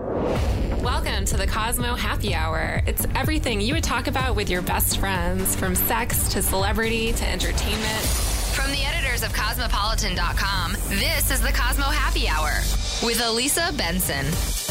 Welcome to the Cosmo Happy Hour. It's everything you would talk about with your best friends, from sex to celebrity to entertainment. From the editors of Cosmopolitan.com, this is the Cosmo Happy Hour with Elisa Benson.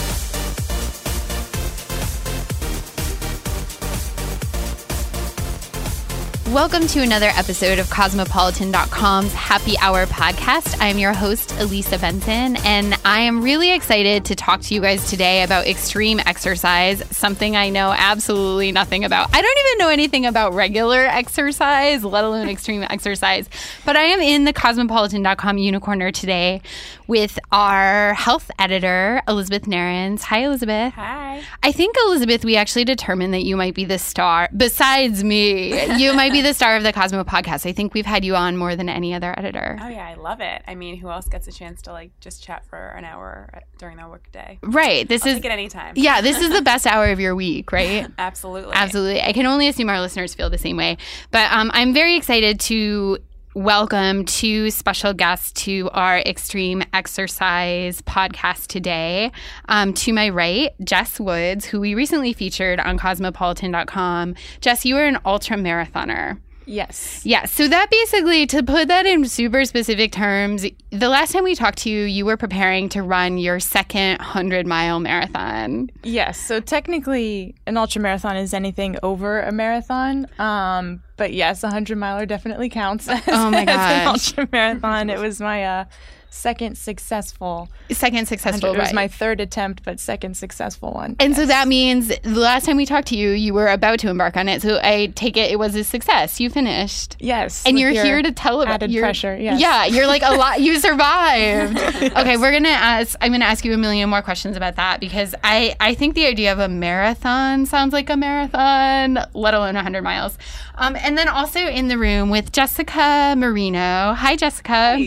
Welcome to another episode of Cosmopolitan.com's Happy Hour podcast. I'm your host, Elisa Benson, and I am really excited to talk to you guys today about extreme exercise, something I know absolutely nothing about. I don't even know anything about regular exercise, let alone extreme exercise. But I am in the Cosmopolitan.com Unicorner today with our health editor, Elizabeth Narins. Hi, Elizabeth. Hi. I think, Elizabeth, we actually determined that you might be the star, besides me. You might be the star of the Cosmo podcast. I think we've had you on more than any other editor. Oh yeah, I love it. I mean, who else gets a chance to like just chat for an hour during their work day? Right. This I'll is take it anytime. Yeah, this is the best hour of your week, right? Absolutely. Absolutely. I can only assume our listeners feel the same way. But um, I'm very excited to welcome two special guests to our extreme exercise podcast today. Um, to my right, Jes Woods, who we recently featured on cosmopolitan.com. Jess, you are an ultra marathoner. Yes. Yeah. So that basically, to put that in super specific terms, the last time we talked to you, you were preparing to run your second 100 mile marathon. Yes. So technically, an ultra marathon is anything over a marathon. Um, but yes, a 100 miler definitely counts as, Oh my as an gosh. ultra marathon. It was my uh, second successful. Second successful It was ride. my third attempt, but second successful one. And so that means the last time we talked to you, you were about to embark on it. So I take it it was a success. You finished. yes. And you're your here to tell about added you're- pressure. Yes. Yeah, you're like a lot. You survived. Okay, we're gonna ask. I'm gonna ask you a million more questions about that because I I think the idea of a marathon sounds like a marathon, let alone 100 miles. Um, and then also in the room with Jessica Marino. Hi, Jessica.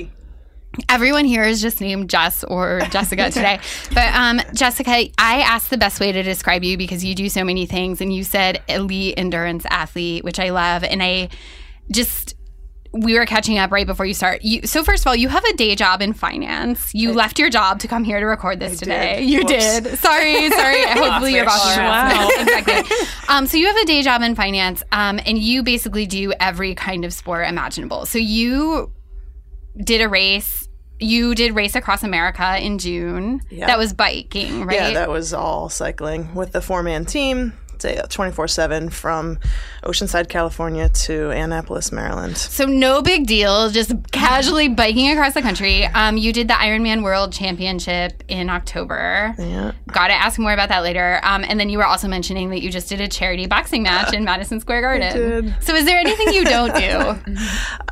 Everyone here is just named Jess or Jessica today. But um, Jessica, I asked the best way to describe you because you do so many things, and you said elite endurance athlete, which I love. And I just we were catching up right before you start. You, so first of all, you have a day job in finance. You left your job to come here to record this today. did. You Whoops. did. Sorry, sorry. Hopefully your boss. Wow. Exactly. Um, so you have a day job in finance, um, and you basically do every kind of sport imaginable. So you did a race. You did race across America in June. Yeah. That was biking, right? Yeah, that was all cycling with the four man team, twenty four seven from Oceanside, California to Annapolis, Maryland. So no big deal, just casually biking across the country. Um, you did the Ironman World Championship in October. Yeah. Got to ask more about that later. Um, and then you were also mentioning that you just did a charity boxing match in Madison Square Garden. did. So is there anything you don't do?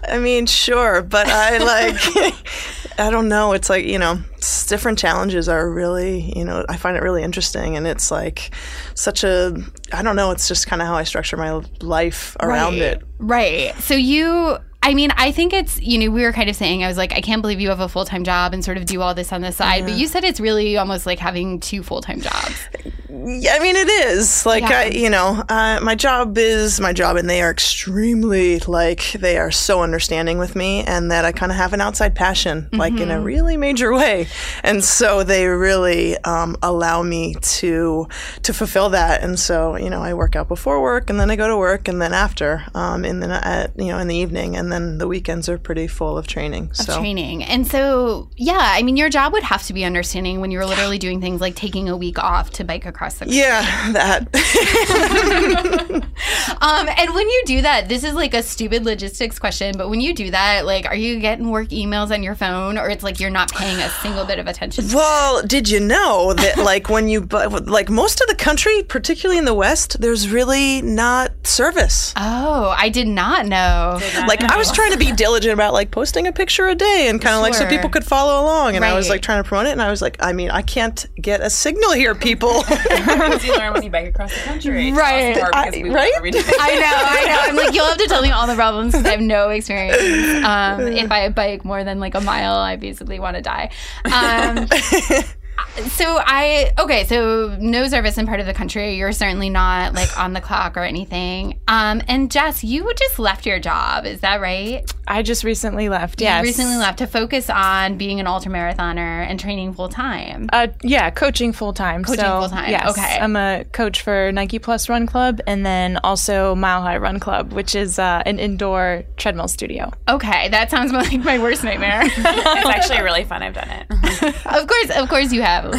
I mean, sure, but I like, I don't know. It's like, you know, different challenges are really, you know, I find it really interesting. And it's like such a, I don't know, it's just kind of how I structure my life around right. it. Right. So you. I mean, I think it's, you know, we were kind of saying, I was like, I can't believe you have a full time job and sort of do all this on the side. But you said it's really almost like having two full time jobs. Yeah, I mean, it is like Yeah. I, you know, uh, my job is my job, and they are extremely like they are so understanding with me, and that I kind of have an outside passion, like in a really major way, and so they really um, allow me to to fulfill that. And so, you know, I work out before work, and then I go to work, and then after, um, and then at you know in the evening, and then the weekends are pretty full of training. so training. And so, yeah, I mean, your job would have to be understanding when you were literally doing things like taking a week off to bike across the country. yeah, that. Um, and when you do that, this is like a stupid logistics question, but when you do that, like, are you getting work emails on your phone, or it's like you're not paying a single bit of attention? Well, did you know that like when you bu- like most of the country, particularly in the West, there's really not service. Oh, I did not know. like I was trying to be diligent about like posting a picture a day and kind of like so people could follow along and I was like trying to promote it and I was like I mean I can't get a signal here people you learn when you bike across the country. Right. I- we right? I know, I know. I'm like, you'll have to tell me all the problems because I have no experience. Um, if I bike more than like a mile, I basically want to die. Um, so I okay, so no service in part of the country. You're certainly not like on the clock or anything. Um, and Jess, you just left your job, is that right? I just recently left. Yes. You recently left to focus on being an ultra marathoner and training full time. Uh, yeah, coaching full time. Coaching so, full-time, Yes, okay. I'm a coach for Nike Plus Run Club and then also Mile High Run Club, which is uh, an indoor treadmill studio. Okay, that sounds like my worst nightmare. it's actually really fun. I've done it. of course, of course you have.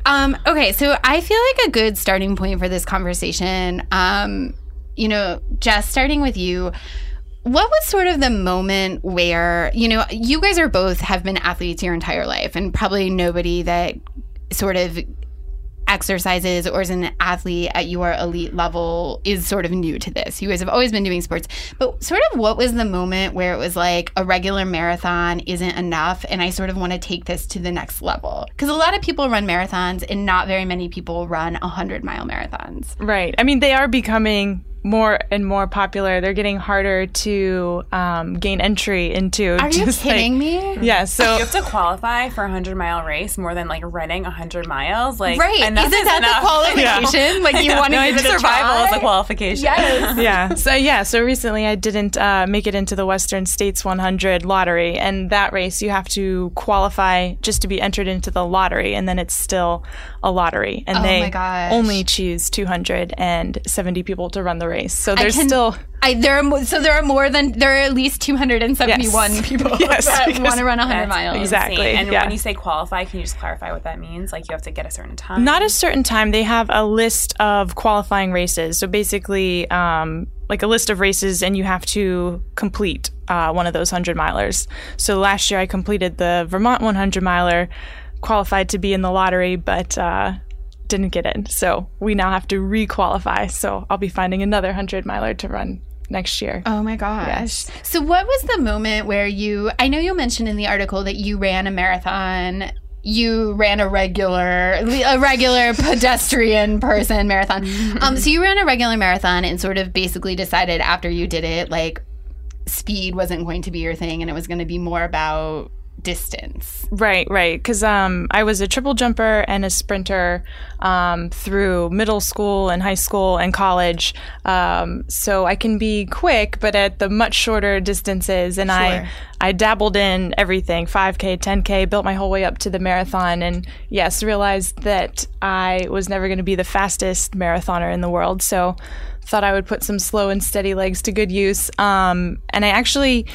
um, okay, so I feel like a good starting point for this conversation, um, you know, Jess, starting with you, what was sort of the moment where, you know, you guys are both have been athletes your entire life, and probably nobody that sort of exercises or as an athlete at your elite level is sort of new to this. You guys have always been doing sports, but sort of what was the moment where it was like a regular marathon isn't enough and I sort of want to take this to the next level? Because a lot of people run marathons and not very many people run 100 mile marathons. Right. I mean, they are becoming more and more popular. They're getting harder to um, gain entry into. Are you just, like- kidding me? Yeah. So You have to qualify for a hundred mile race more than like running a hundred miles. Like Right. enough Isn't is that enough. the qualification? Like you want to give it a survival try? is a qualification. Yes. yeah. So yeah. So recently, I didn't uh, make it into the Western States 100 lottery, and that race you have to qualify just to be entered into the lottery, and then it's still a lottery, and Oh they my gosh. only choose 270 people to run the race. So there's can- still I, there are so there are more than there are at least 271 Yes. people Yes, that want to run 100 That's miles. Exactly. insane. And yeah. when you say qualify, can you just clarify what that means? Like you have to get a certain time. Not a certain time. They have a list of qualifying races. So basically, um, like a list of races, and you have to complete uh, one of those 100 milers. So last year I completed the Vermont 100 miler, qualified to be in the lottery, but uh, didn't get in. So we now have to re-qualify. So I'll be finding another 100 miler to run next year. Oh my gosh. So what was the moment where you I know you mentioned in the article that you ran a marathon you ran a regular a regular pedestrian person marathon. Um so you ran a regular marathon and sort of basically decided after you did it like speed wasn't going to be your thing and it was going to be more about distance. Right, right. Because um, I was a triple jumper and a sprinter um, through middle school and high school and college. Um, so I can be quick, but at the much shorter distances. And I, I dabbled in everything 5K, 10K, built my whole way up to the marathon. And yes, realized that I was never going to be the fastest marathoner in the world. So thought I would put some slow and steady legs to good use. Um, and I actually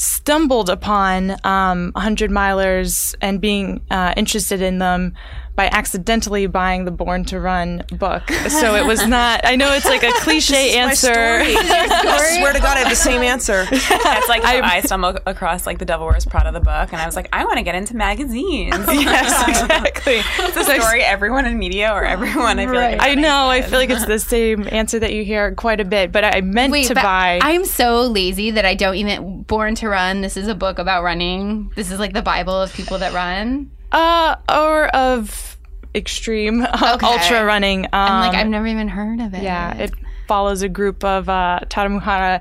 stumbled upon um, 100 milers and being uh, interested in them by accidentally buying the Born to Run book. So it was not, I know it's like a cliche My answer. story. I swear to God, I have the same answer. That's like how I, stumbled across like the Devil Wears Prada the book, and I was like, I want to get into magazines. yes, exactly. It's a story everyone in media or everyone I feel like I know, I feel like it's the same answer that you hear quite a bit, but I meant Wait, to but buy. I'm so lazy that I don't even Born to Run. This is a book about running. This is like the Bible of people that run. Uh, or of extreme ultra running. Um, I'm like I've never even heard of it. Yeah, it follows a group of uh, Tarahumara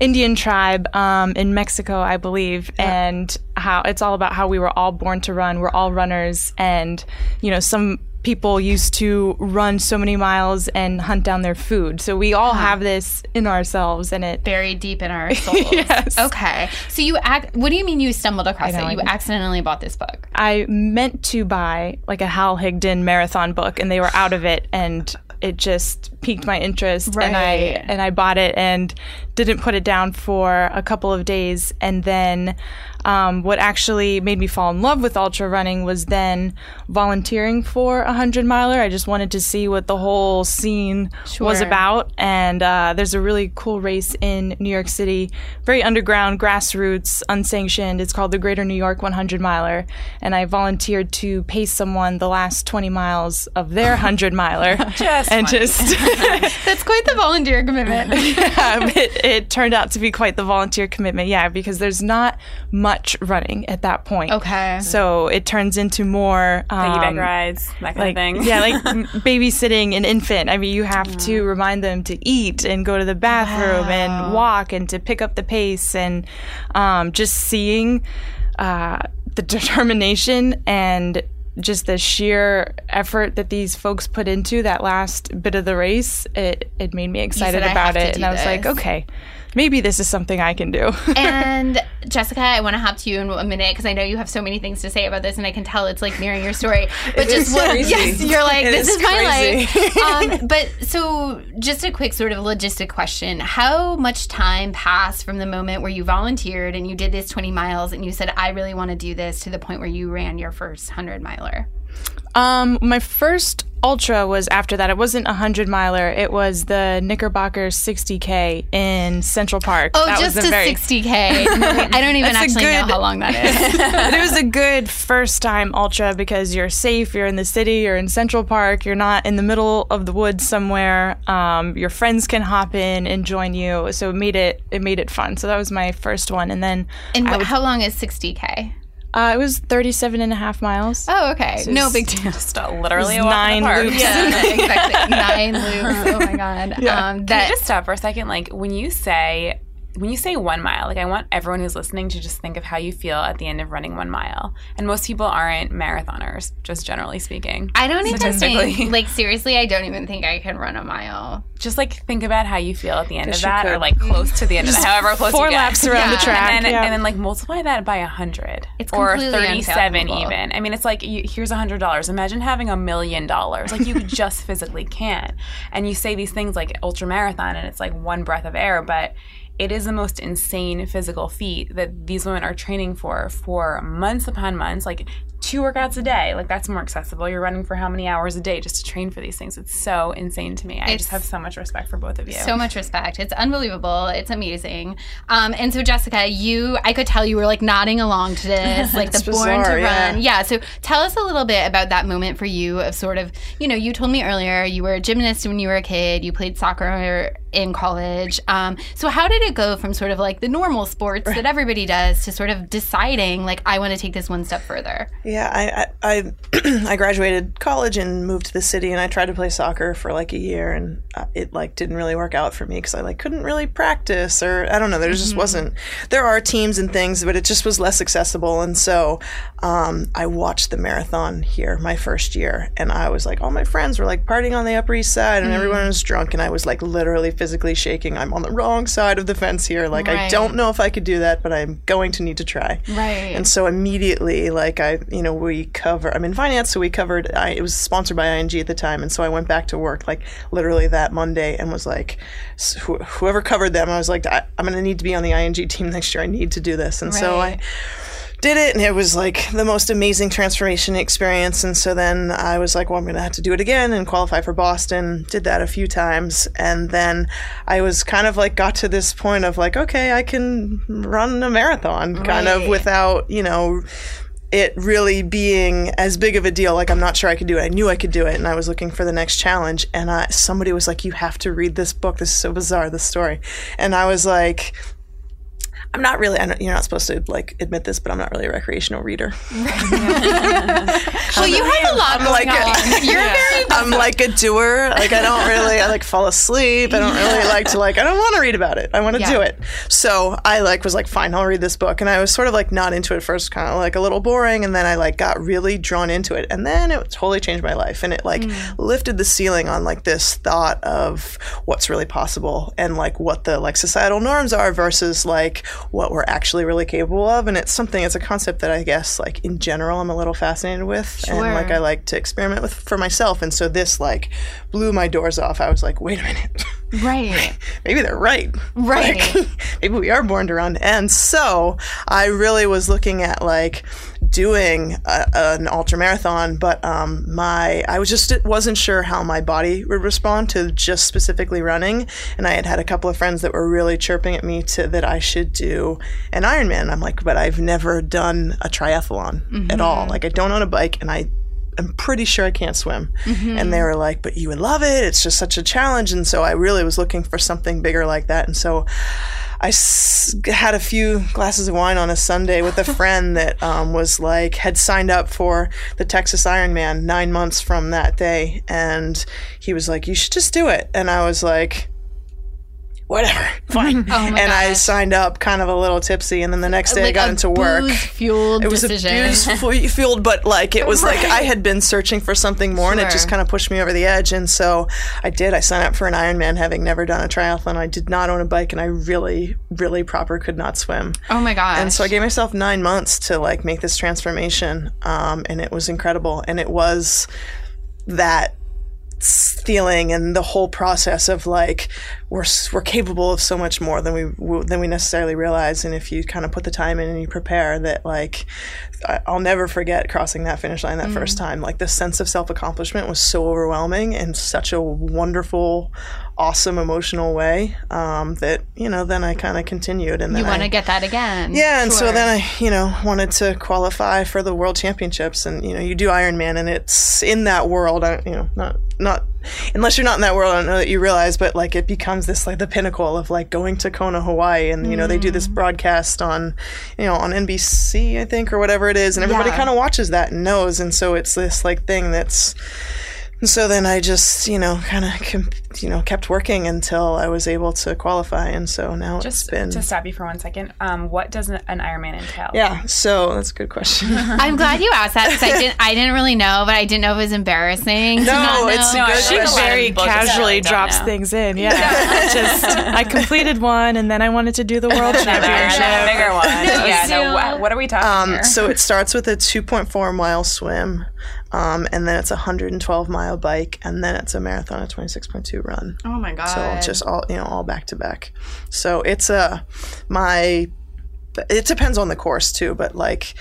Indian tribe um, in Mexico, I believe, and how it's all about how we were all born to run. We're all runners, and you know some people used to run so many miles and hunt down their food. So we all have this in ourselves, and it. buried deep in our souls. Yes. Okay. So you act. What do you mean you stumbled across it? You accidentally bought this book. I meant to buy like a Hal Higdon marathon book, and they were out of it, and it just piqued my interest, and I and I bought it and didn't put it down for a couple of days, and then um, what actually made me fall in love with ultra running was then volunteering for a hundred miler. I just wanted to see what the whole scene was about. And uh, there's a really cool race in New York City, very underground, grassroots, unsanctioned. It's called the Greater New York 100 miler. And I volunteered to pace someone the last 20 miles of their 100 miler. Just and 20. just That's quite the volunteer commitment. yeah, it, it turned out to be quite the volunteer commitment. Yeah, because there's not much running at that point. Okay. So it turns into more Piggyback um, rides, that kind like of thing. yeah, like babysitting an infant. I mean, you have to remind them to eat and go to the bathroom and walk and to pick up the pace and um, just seeing uh, the determination and just the sheer effort that these folks put into that last bit of the race. It it made me excited "I about it, and I was like, okay, maybe this is something I can do. and Jessica, I want to hop to you in a minute because I know you have so many things to say about this, and I can tell it's like nearing your story. But just what, yes, you're like It this is is, my life. um, but so, just a quick sort of logistic question: How much time passed from the moment where you volunteered and you did this 20 miles, and you said, "I really want to do this," to the point where you ran your first 100 miler? Um, my first ultra was after that. It wasn't a hundred miler. It was the Knickerbocker 60k in Central Park. Oh, That was just a very- 60k. I don't even actually know how long that is. but it was a good first time ultra because you're safe. You're in the city. You're in Central Park. You're not in the middle of the woods somewhere. Um, your friends can hop in and join you. So it made it it made it fun. So that was my first one, and then And wh- would- how long is 60k? Uh, it was 37 and a half miles. Oh, okay. no big deal. Just uh, literally a was walk in nine loops. Yeah, exactly. Nine loops. Oh my god. Um, Can that you just stop for a second? Like when you say when you say one mile, like I want everyone who's listening to just think of how you feel at the end of running one mile. And most people aren't marathoners, just generally speaking. I don't even think, like, seriously, I don't even think I can run a mile. just like think about how you feel at the end Yes, of you that, or like close to the end of that, however close Four you get. laps around Yeah. the track. And then, yeah. and then like multiply that by a hundred or thirty-seven even. I mean, it's like you, here's a hundred dollars. Imagine having a million dollars. Like you just physically can't. And you say these things like ultra marathon, and it's like one breath of air, but it is the most insane physical feat that these women are training for for months upon months. Like two workouts a day. Like that's more accessible. You're running for how many hours a day just to train for these things? It's so insane to me. I It's- just have so much respect for both of you. So much respect. It's unbelievable. It's amazing. Um, and so, Jessica, you, I could tell you were like nodding along to this, like the It's born to yeah. run. Yeah. So, tell us a little bit about that moment for you of sort of, you know, you told me earlier you were a gymnast when you were a kid, you played soccer in college. Um, so, how did it go from sort of like the normal sports that everybody does to sort of deciding, like, I want to take this one step further? Yeah, I I, I, I graduated college and moved to the city, and I tried to play soccer for like a year, and uh, it like didn't really work out for me because I like couldn't really practice, or I don't know, there just wasn't. There are teams and things, but it just was less accessible, and so um, I watched the marathon here my first year, and I was like, all my friends were like partying on the Upper East Side, and everyone was drunk, and I was like literally physically shaking. I'm on the wrong side of the fence here, like I don't know if I could do that, but I'm going to need to try. Right. And so immediately, like I, you know, we cover. I'm in finance, so we covered. I, it was sponsored by ING at the time, and so I went back to work like literally that Monday, and was like, wh- whoever covered them, I was like, I, I'm going to need to be on the ING team next year. I need to do this, and so I Right. Did it and it was like the most amazing transformation experience and so then i was like well i'm going to have to do it again and qualify for boston. Did that a few times and then i was kind of like got to this point of like okay i can run a marathon kind of without you know it really being as big of a deal. Like i'm not sure i could do it. I knew i could do it and i was looking for the next challenge and I, somebody was like you have to read this book. This is so bizarre this story. And i was like I'm not really. I know you're not supposed to like admit this, but I'm not really a recreational reader. Well, you have a lot going like a- You're very I'm like a doer. Like I don't really. I like fall asleep. I don't really like to like. I don't want to read about it. I want to Yeah. do it. So I like was like, fine, I'll read this book. And I was sort of like not into it first, kind of like a little boring, and then I like got really drawn into it, and then it totally changed my life, and it like hmm. lifted the ceiling on like this thought of what's really possible and like what the like societal norms are versus like what we're actually really capable of. And it's something. It's a concept that I guess like in general I'm a little fascinated with, and like I like to experiment with for myself. And so this like blew my doors off. I was like, wait a minute. Right. maybe they're right. Right. Like, maybe we are born to run. And so I really was looking at like doing a, an ultra marathon, but um, my I was just wasn't sure how my body would respond to just specifically running. And I had had a couple of friends that were really chirping at me to that I should do an Ironman. I'm like, but I've never done a triathlon at all. Like I don't own a bike, and I I'm pretty sure I can't swim. And they were like, but you would love it. It's just such a challenge. And so I really was looking for something bigger like that. And so I s- had a few glasses of wine on a Sunday with a friend that um, was like, had signed up for the Texas Ironman nine months from that day. And he was like, you should just do it. And I was like, whatever, fine. Oh my and I signed up kind of a little tipsy. And then the next day I got into work Fueled it was decision. a beautiful fueled, but like it was like I had been searching for something more, and it just kind of pushed me over the edge. And so I did. I signed up for an Ironman, having never done a triathlon. I did not own a bike, and I really, really proper could not swim. oh my God. And so I gave myself nine months to like make this transformation, um, and it was incredible. And it was that s- feeling and the whole process of like we're we're capable of so much more than we than we necessarily realize. And if you kind of put the time in and you prepare, that like I'll never forget crossing that finish line that first mm. time. Like the sense of self accomplishment was so overwhelming and such a wonderful, awesome, emotional way um, that you know. Then I kind of continued, and then you want to get that again. yeah, and so then I, you know, wanted to qualify for the World Championships, and you know, you do Ironman, and it's in that world. I, you know, not not unless you're not in that world, I don't know that you realize, but like it becomes this like the pinnacle of like going to Kona, Hawaii, and you know they do Mm. this broadcast on, you know, on NBC, I think, or whatever it is, and everybody Yeah. kind of watches that and knows, and so it's this like thing that's. And so then I just, you know, kind of, com- you know, kept working until I was able to qualify, and so now Just it's been. to stop you for one second, um, what does an an Ironman entail? yeah, so that's a good question. I'm glad you asked that because I didn't. I didn't really know, but I didn't know if it was embarrassing. to No, not it's know. a good She think a very casually drops know. things in. Yeah, just I completed one, and then I wanted to do the world And then a championship. bigger one. yeah. No. so- What, what are we talking Um, here? so it starts with a 2.4 mile swim, um, and then it's a 112 mile bike, and then it's a marathon, a 26.2 run. Oh my god. So just all you know, all back to back. So it's a my. It depends on the course too, but like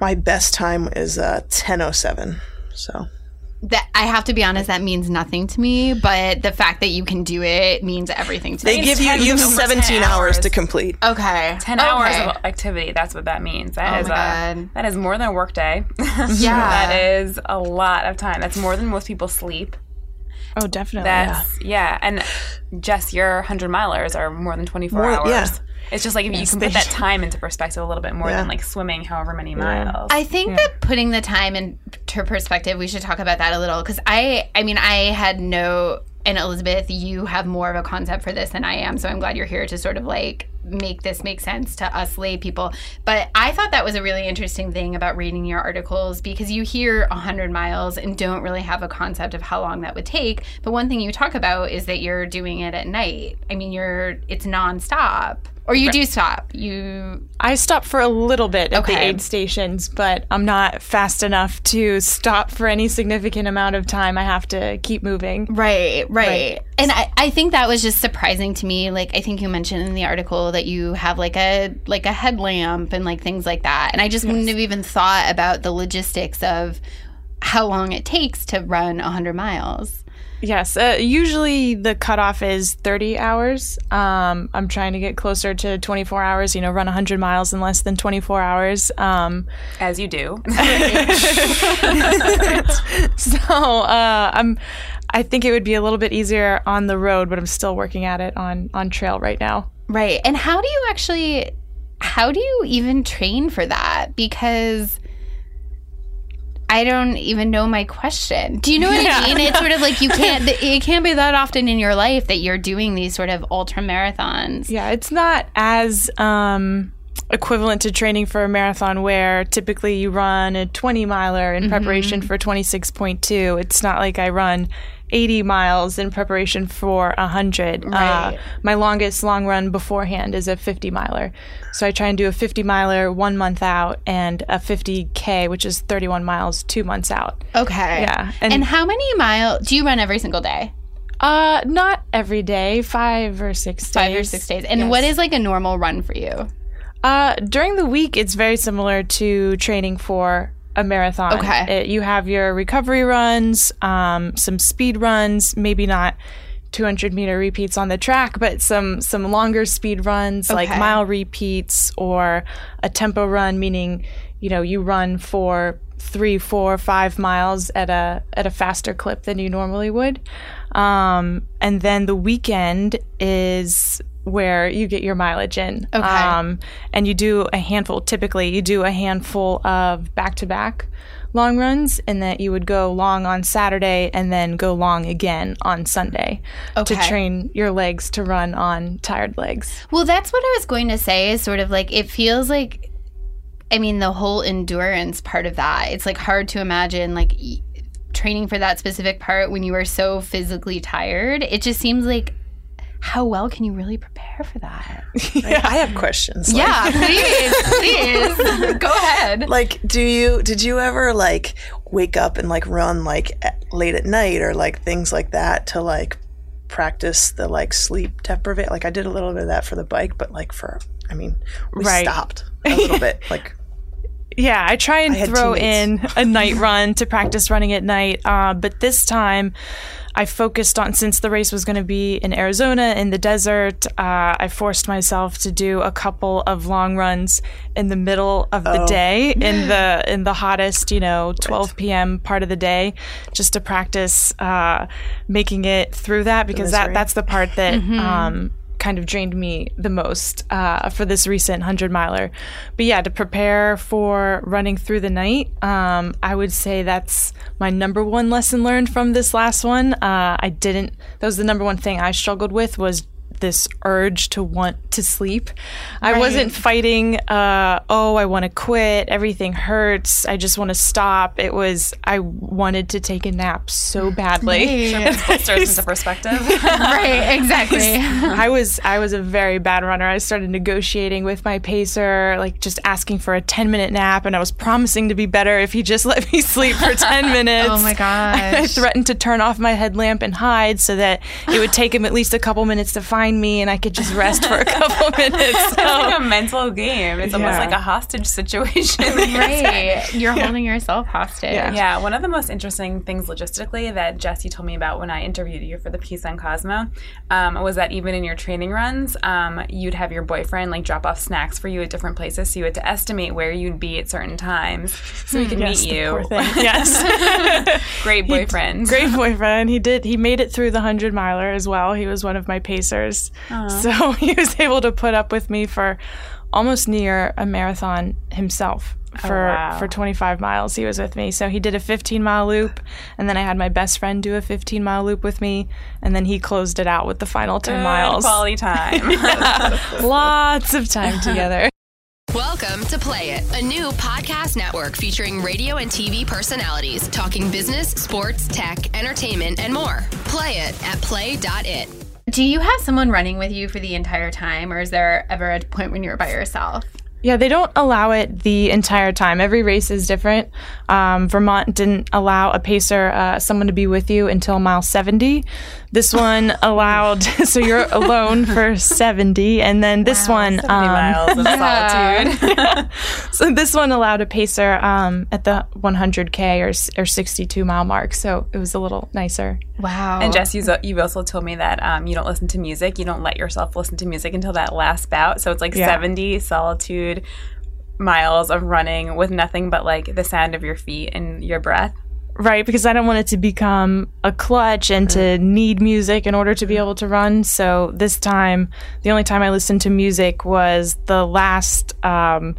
my best time is uh, 10:07. So that I have to be honest, that means nothing to me. But the fact that you can do it means everything to they me. They give you you have 17 hours hours. to complete. okay, 10 hours of activity. That's what that means. That Oh is my a, God. that is more than a work day. Yeah. that is a lot of time. That's more than most people sleep. Oh, definitely. That's yeah. And Jess, your 100 milers are more than 24 More- hours. yeah. It's just like if you can put that time into perspective a little bit more Yeah. than like swimming however many miles. I think that putting the time into perspective, we should talk about that a little because I, I mean, I had no, and Elizabeth, you have more of a concept for this than I am, so I'm glad you're here to sort of like make this make sense to us lay people. But I thought that was a really interesting thing about reading your articles because you hear 100 miles and don't really have a concept of how long that would take. But one thing you talk about is that you're doing it at night. I mean, you're it's nonstop. Or you do stop. You I stop for a little bit at the aid stations, but I'm not fast enough to stop for any significant amount of time. I have to keep moving. Right, right. And I, I think that was just surprising to me. Like I think you mentioned in the article that you have like a like a headlamp and like things like that. And I just wouldn't have even thought about the logistics of how long it takes to run 100 miles. Yes, uh, usually the cutoff is 30 hours. Um, I'm trying to get closer to 24 hours, you know, run 100 miles in less than 24 hours. Um, As you do. so uh, I'm, I think it would be a little bit easier on the road, but I'm still working at it on, on trail right now. Right. And how do you actually how do you even train for that? Because I don't even know my question. Do you know what I mean? It's sort of like you can't it can't be that often in your life that you're doing these sort of ultra marathons. Yeah, it's not as um, equivalent to training for a marathon where typically you run a 20 miler in preparation for 26.2. It's not like I run 80 miles in preparation for 100. Right. Uh, my longest long run beforehand is a 50 miler. So I try and do a 50 miler one month out and a 50K, which is 31 miles two months out. Okay. Yeah, And, and- how many miles do you run every single day? Uh, not every day, five or six days. Five or six days. And what is like a normal run for you? Uh, during the week, it's very similar to training for a marathon. Okay. It- you have your recovery runs, um, some speed runs, maybe not 200 meter repeats on the track, but some some longer speed runs like mile repeats or a tempo run, meaning you know you run for three, four, five miles at a at a faster clip than you normally would. Um, and then the weekend is where you get your mileage in. Okay. Um, and you do a handful, typically, you do a handful of back to back long runs, and that you would go long on Saturday and then go long again on Sunday to train your legs to run on tired legs. Well, that's what I was going to say is sort of like it feels like I mean the whole endurance part of that. It's like hard to imagine like e- training for that specific part when you are so physically tired. It just seems like how well can you really prepare for that? Yeah, I have questions. Like, Yeah, please, please. Go ahead. Like, do you did you ever like wake up and like run like at, late at night or like things like that to like practice the like sleep deprivation? Like, I did a little bit of that for the bike, but like for I mean, we Right. stopped a little bit. Like, Yeah, I try and I throw in a night run to practice running at night. Uh, but this time, I focused on since the race was going to be in Arizona in the desert. Uh, I forced myself to do a couple of long runs in the middle of the day in the in the hottest, you know, 12 p.m. part of the day, just to practice uh, making it through that because that that's the part that. Um, kind of drained me the most uh, for this recent 100 miler. But yeah, to prepare for running through the night, um, I would say that's my number one lesson learned from this last one. Uh, I didn't, that was the number one thing I struggled with was this urge to want to sleep. I wasn't fighting, uh, oh, I want to quit. Everything hurts. I just want to stop. It was, I wanted to take a nap so badly. Sure, Bolsters into perspective. right, exactly. I was I was a very bad runner. I started negotiating with my pacer, like just asking for a 10 minute nap, and I was promising to be better if he just let me sleep for 10 minutes. Oh my I gosh. threatened to turn off my headlamp and hide so that it would take him at least a couple minutes to find me and I could just rest for a couple minutes. It's like a mental game. It's almost like a hostage situation. right. You're holding yourself hostage. Yeah, yeah. one of the most interesting things logistically that Jesse told me about when I interviewed you for the piece on Cosmo um, was that even in your training runs, um, you'd have your boyfriend like drop off snacks for you at different places, so you had to estimate where you'd be at certain times so he could Yes, meet the you. poor thing. Yes. Great boyfriend. Great boyfriend. He did. He made it through the hundred miler as well. He was one of my pacers, Uh-huh. so he was able to put up with me for almost near a marathon himself. Oh, for wow. for 25 miles, he was with me. So he did a 15 mile loop, and then I had my best friend do a 15 mile loop with me, and then he closed it out with the final 10 Good miles. quality time. Lots of time together. Welcome to Play It, a new podcast network featuring radio and TV personalities talking business, sports, tech, entertainment, and more. Play it at play.it. Do you have someone running with you for the entire time, or is there ever a point when you're by yourself? Yeah, they don't allow it the entire time. Every race is different. Um, Vermont didn't allow a pacer, uh, someone to be with you until mile 70. This one allowed, so you're alone for 70. And then this one, 70 um, miles of solitude. so this one allowed a pacer um, at the 100K or, or 62 mile mark. So it was a little nicer. Wow. And Jess, you've you've also told me that um, you don't listen to music. You don't let yourself listen to music until that last bout. So it's like Yeah. 70 solitude miles of running with nothing but like the sound of your feet and your breath. Right, because I don't want it to become a clutch and to need music in order to be able to run. So this time, the only time I listened to music was the last um,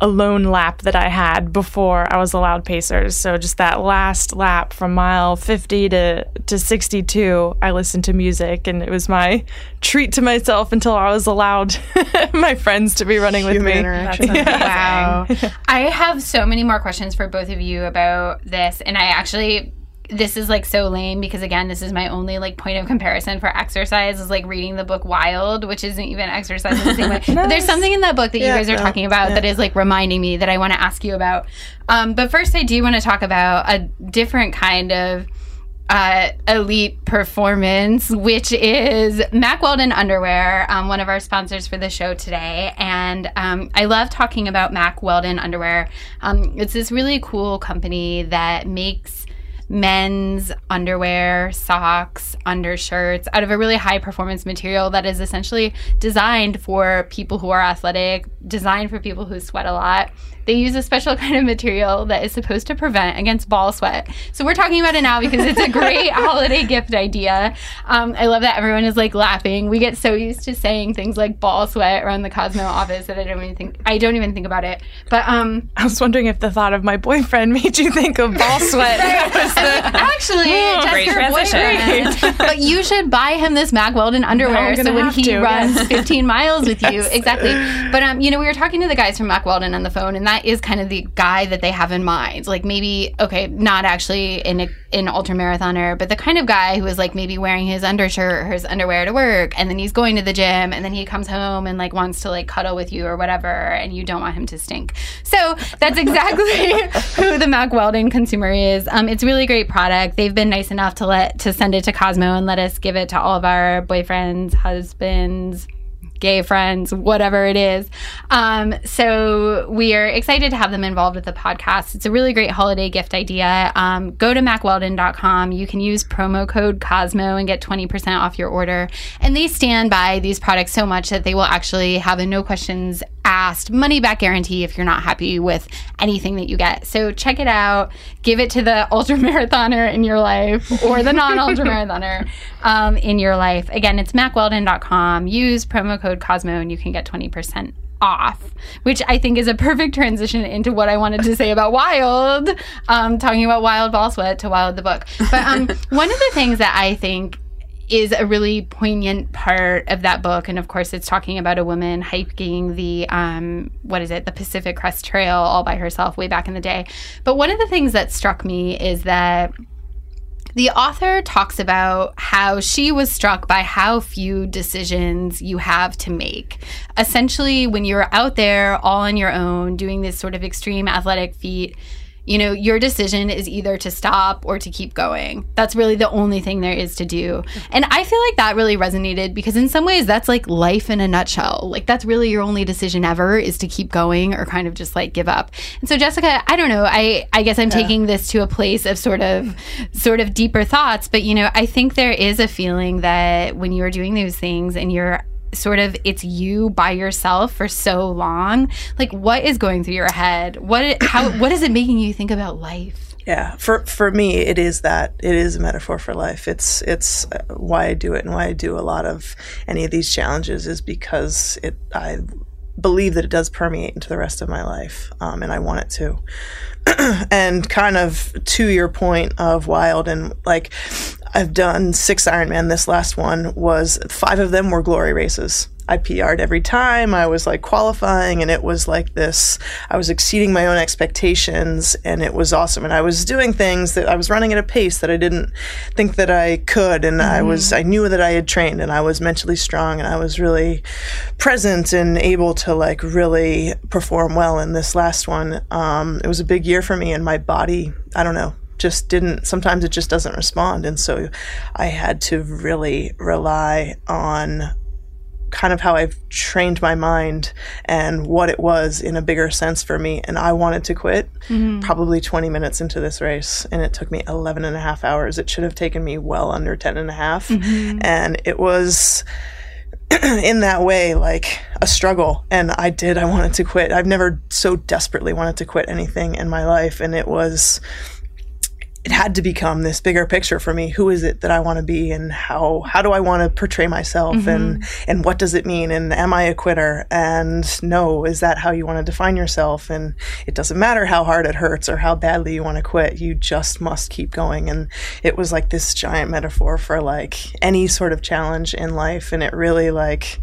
alone lap that I had before I was allowed pacers. So just that last lap from mile 50 to, to 62, I listened to music and it was my treat to myself until I was allowed my friends to be running with Human me. interaction. Wow. I have so many more questions for both of you about this. And I actually, this is like so lame because, again, this is my only like point of comparison for exercise is like reading the book Wild, which isn't even exercise in the same way. But there's something in that book that you guys are no, talking about that is like reminding me that I want to ask you about. Um, but first, I do want to talk about a different kind of uh, elite performance, which is Mack Weldon Underwear, um, one of our sponsors for the show today. And um, I love talking about Mack Weldon Underwear. Um, it's this really cool company that makes men's underwear, socks, undershirts out of a really high performance material that is essentially designed for people who are athletic, designed for people who sweat a lot. They use a special kind of material that is supposed to prevent against ball sweat. So we're talking about it now because it's a great holiday gift idea. Um, I love that everyone is like laughing. We get so used to saying things like ball sweat around the Cosmo office that I don't even think I don't even think about it. But um, I was wondering if the thought of my boyfriend made you think of ball sweat. That was the- actually, just Great your transition. boyfriend. but you should buy him this Mack Weldon underwear so when he to, runs yes. 15 miles with you, exactly. But um, you know, we were talking to the guys from Mack Weldon on the phone, and that is kind of the guy that they have in mind. Like maybe, okay, not actually in an ultra marathoner, but the kind of guy who is like maybe wearing his undershirt or his underwear to work, and then he's going to the gym, and then he comes home and like wants to like cuddle with you or whatever, and you don't want him to stink. So that's exactly who the Mack Weldon consumer is. Um, it's really great product. They've been nice enough to let to send it to Cosmo and let us give it to all of our boyfriends, husbands, gay friends, whatever it is. Um, so we are excited to have them involved with the podcast. It's a really great holiday gift idea. Um, go to mackweldon.com. You can use promo code Cosmo and get 20% off your order. And they stand by these products so much that they will actually have a no questions asked money back guarantee if you're not happy with anything that you get. So check it out. Give it to the ultra marathoner in your life or the non ultra marathoner um, in your life. Again, it's mackweldon.com. Use promo code Cosmo and you can get 20% off, which I think is a perfect transition into what I wanted to say about Wild, um, talking about Wild Ball Sweat to Wild the book. But um, one of the things that I think is a really poignant part of that book. And of course it's talking about a woman hiking the um, what is it? The pacific crest trail all by herself way back in the day. But one of the things that struck me is that the author talks about how she was struck by how few decisions you have to make. Essentially, when you're out there all on your own doing this sort of extreme athletic feat, you know, your decision is either to stop or to keep going. That's really the only thing there is to do. And I feel like that really resonated because in some ways that's like life in a nutshell. Like that's really your only decision ever is to keep going or kind of just like give up. And so Jessica, I don't know, I I guess I'm taking this to a place of sort of sort of deeper thoughts, but you know, I think there is a feeling that when you're doing those things and you're sort of it's you by yourself for so long like what is going through your head what how what is it making you think about life Yeah, for for me, it is that it is a metaphor for life. It's it's uh, why I do it and why I do a lot of any of these challenges is because it I believe that it does permeate into the rest of my life, um, and I want it to. and kind of to your point of wild and like I've done six Ironman. This last one was five of them were glory races. I PR'd every time. I was like qualifying, and it was like this. I was exceeding my own expectations, and it was awesome. And I was doing things that I was running at a pace that I didn't think that I could. And I was, I knew that I had trained, and I was mentally strong, and I was really present and able to like really perform well in this last one. Um, it was a big year for me, and my body, I don't know, just didn't sometimes it just doesn't respond. And so i had to really rely on kind of how i've trained my mind and what it was in a bigger sense for me. And i wanted to quit mm-hmm. probably 20 minutes into this race and it took me 11 and a half hours. It should have taken me well under 10 and a half. Mm-hmm. and it was in that way like a struggle. And i did. I wanted to quit. I've never so desperately wanted to quit anything in my life. And it was it had to become this bigger picture for me. Who is it that i want to be and how how do i want to portray myself and and what does it mean and am i a quitter? And no is that how you want to define yourself? And it doesn't matter how hard it hurts or how badly you want to quit you just must keep going. And it was like this giant metaphor for like any sort of challenge in life. And it really like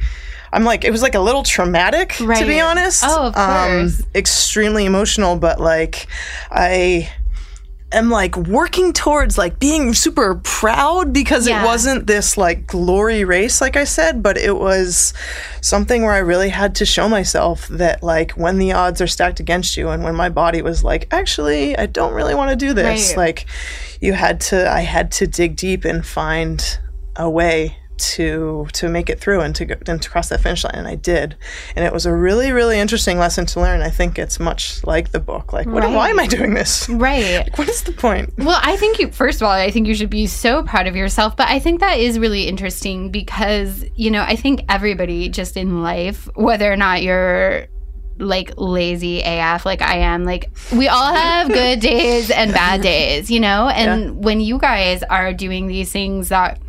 I'm like, it was like a little traumatic, to be honest. Oh, of Um, course. extremely emotional, but like, I, am like working towards like being super proud because Yeah. it wasn't this like glory race like I said, but it was something where I really had to show myself that like when the odds are stacked against you and when my body was like actually I don't really want to do this, Right. like you had to I had to dig deep and find a way to to make it through and to go and to cross that finish line and I did and it was a really really interesting lesson to learn I think it's much like the book like what, why am I doing this Right. what is the point Well, I think you, first of all, I think you should be so proud of yourself. But I think that is really interesting because, you know, I think everybody just in life, whether or not you're like lazy AF like I am, like we all have good days and bad days, you know? And when you guys are doing these things that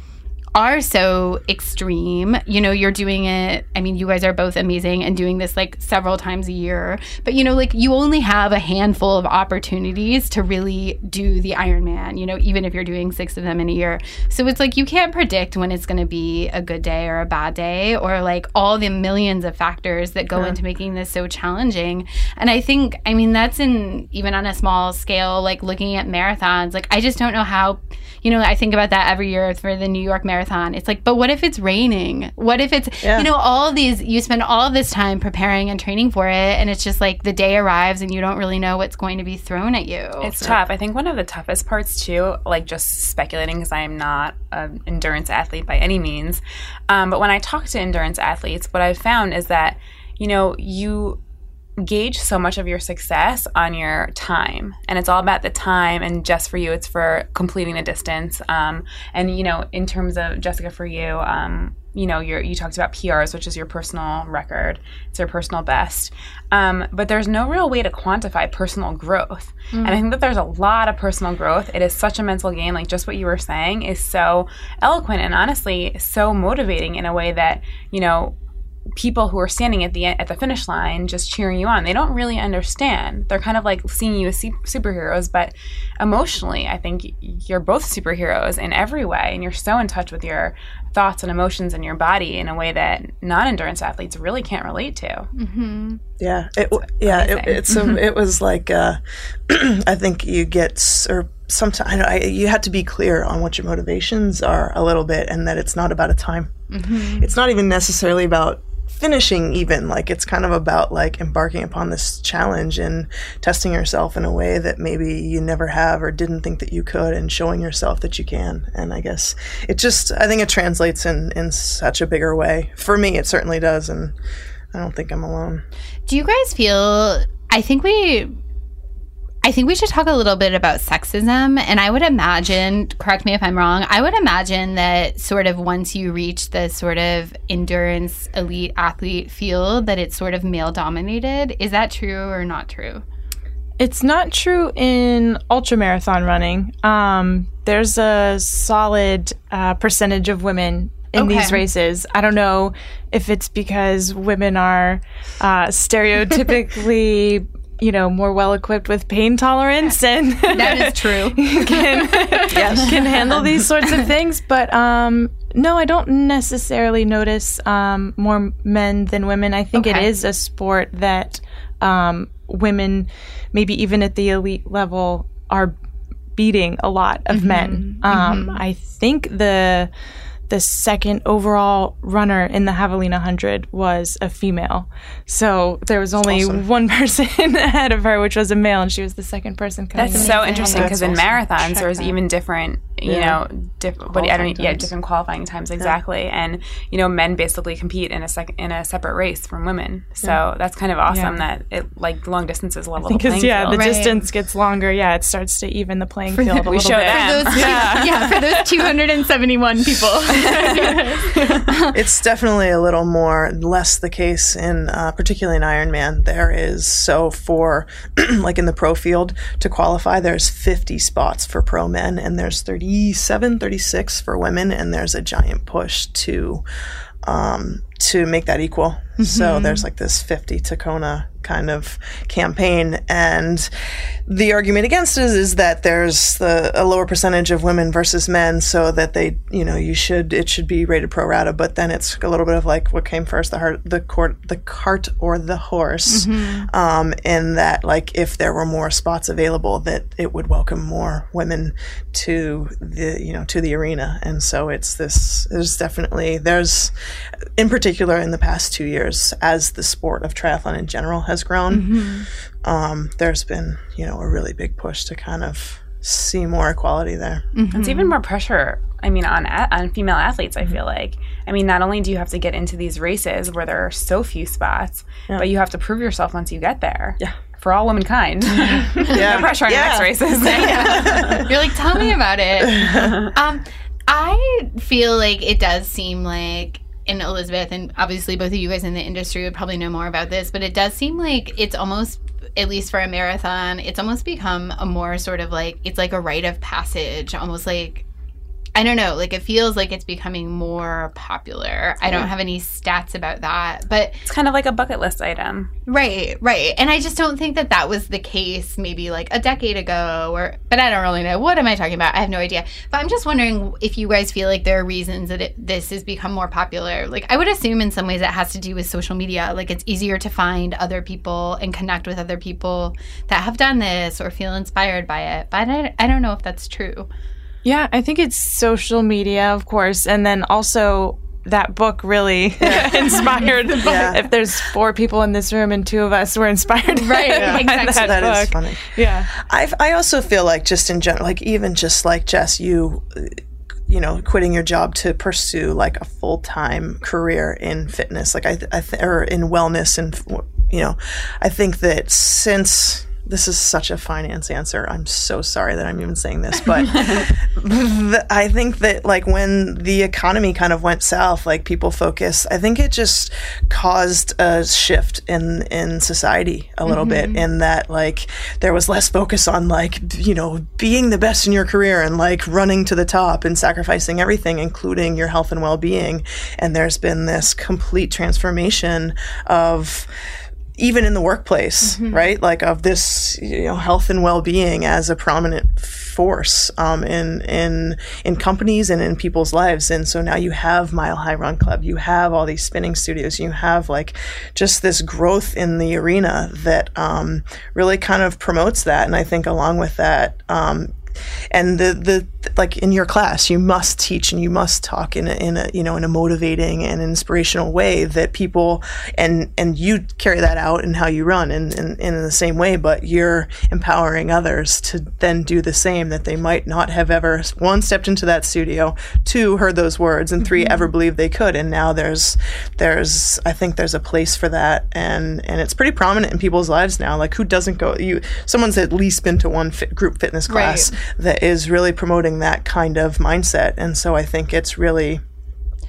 are so extreme. You know, you're doing it. I mean, you guys are both amazing and doing this like several times a year. But, you know, like you only have a handful of opportunities to really do the Ironman, you know, even if you're doing six of them in a year. So it's like you can't predict when it's going to be a good day or a bad day or like all the millions of factors that go into making this so challenging. And I think, I mean, that's in even on a small scale, like looking at marathons. Like, I just don't know how you know, I think about that every year for the New York Marathon. It's like, but what if it's raining? What if it's, Yeah. you know, all these, you spend all this time preparing and training for it, and it's just like the day arrives and you don't really know what's going to be thrown at you. It's tough. I think one of the toughest parts too, like just speculating because I am not an endurance athlete by any means, um, but when I talk to endurance athletes, what I've found is that you know you gauge so much of your success on your time. And it's all about the time and just for you it's for completing the distance. Um, and you know in terms of jessica for you um, you know you you talked about prs which is your personal record. It's your personal best. Um, but there's no real way to quantify personal growth. And i think that there's a lot of personal growth. It is such a mental game. Like just what you were saying is so eloquent and honestly so motivating in a way that you know people who are standing at the at the finish line just cheering you on. They don't really understand. They're kind of like seeing you as superheroes but emotionally i think you're both superheroes in every way and you're so in touch with your thoughts and emotions in your body in a way that non-endurance athletes really can't relate to. Mm-hmm. Yeah, it, w- yeah, it, it's a, it was like uh, I think you get or sometimes I, you have to be clear on what your motivations are a little bit, and that it's not about a time. Mm-hmm. It's not even necessarily about finishing even like it's kind of about like embarking upon this challenge and testing yourself in a way that maybe you never have or didn't think that you could and showing yourself that you can and i guess it just i think it translates in in such a bigger way for me it certainly does and i don't think i'm alone Do you guys feel? I think we. I think we should talk a little bit about sexism. And I would imagine, correct me if I'm wrong, I would imagine that sort of once you reach the sort of endurance elite athlete field, that it's sort of male dominated. Is that true or not true? It's not true in ultra marathon running. Um, there's a solid uh, percentage of women in Okay. these races. I don't know if it's because women are uh, stereotypically, you know, more well equipped with pain tolerance and That is true. can, can handle these sorts of things. But um, no, I don't necessarily notice um, more men than women. I think it Okay. is a sport that um, women, maybe even at the elite level, are beating a lot of men. Um, I think the the second overall runner in the Javelina 100 was a female. So there was only one person ahead of her, which was a male, and she was the second person coming That's in. so interesting because in marathons there's that. even different, you Yeah. know, diff- what I don't Qualifying yeah, times. different qualifying times exactly, and you know, men basically compete in a sec- in a separate race from women. So that's kind of awesome Yeah. that it like long distances level because playing yeah, the field. distance gets longer. Yeah, it starts to even the playing field a we little show bit. them. Those two, yeah. for those 271 people. it's definitely a little more less the case in uh, particularly in Ironman. There is so for like in the pro field to qualify, there's 50 spots for pro men and there's 37, 36 for women, and there's a giant push to um, to make that equal. So there's like this 50 to Kona kind of campaign. And the argument against it is that there's the, a lower percentage of women versus men, so that they, you know, you should it should be rated pro rata. But then it's a little bit of like what came first, the heart, the court, the cart or the horse. Um, in that, like, if there were more spots available, that it would welcome more women to the, you know, to the arena. And so it's this. There's definitely there's, in particular, in the past two years, as the sport of triathlon in general has grown, um, there's been you know a really big push to kind of see more equality there. It's even more pressure. I mean, on a- on female athletes, I feel like. I mean, not only do you have to get into these races where there are so few spots, but you have to prove yourself once you get there. Yeah. For all womankind. Yeah, no pressure on your next races. You're like, tell me about it. um, I feel like it does seem like, and Elizabeth, and obviously both of you guys in the industry would probably know more about this, but it does seem like it's almost, at least for a marathon, it's almost become a more sort of like, it's like a rite of passage, almost like. I don't know, like it feels like it's becoming more popular. I don't have any stats about that, but it's kind of like a bucket list item. Right, right. And I just don't think that that was the case maybe like a decade ago or but I don't really know. What am I talking about? I have no idea. But I'm just wondering if you guys feel like there are reasons that it, this has become more popular. Like I would assume in some ways it has to do with social media. Like it's easier to find other people and connect with other people that have done this or feel inspired by it. But I, I don't know if that's true. Yeah, I think it's social media, of course, and then also that book really inspired. Yeah. If there's four people in this room and two of us were inspired, Right, by exactly. that That is funny. Yeah, I I also feel like just in general, like even just like Jess, you. You know, quitting your job to pursue like a full time career in fitness, like I, th- I th- or in wellness, and you know, I think that since this is such a finance answer, I'm so sorry that I'm even saying this, but th- I think that like when the economy kind of went south, like people focus, I think it just caused a shift in in society a little bit mm-hmm. in that like there was less focus on like you know being the best in your career and like running to the top and sacrificing everything including your health and well-being. And there's been this complete transformation of even in the workplace, right? Like of this, you know, health and well-being as a prominent force um, in in in companies and in people's lives. And so now you have Mile High Run Club, you have all these spinning studios, you have like just this growth in the arena that um, really kind of promotes that. And I think along with that. Um, and the the like in your class you must teach and you must talk in a, in a you know in a motivating and inspirational way that people and and you carry that out in how you run and, and, and in the same way but you're empowering others to then do the same that they might not have ever one stepped into that studio two heard those words and 3 ever mm-hmm. believed they could. And now there's there's I think there's a place for that. And and it's pretty prominent in people's lives now. Like who doesn't go you someone's at least been to one fit, group fitness class that is really promoting that kind of mindset. And so I think it's really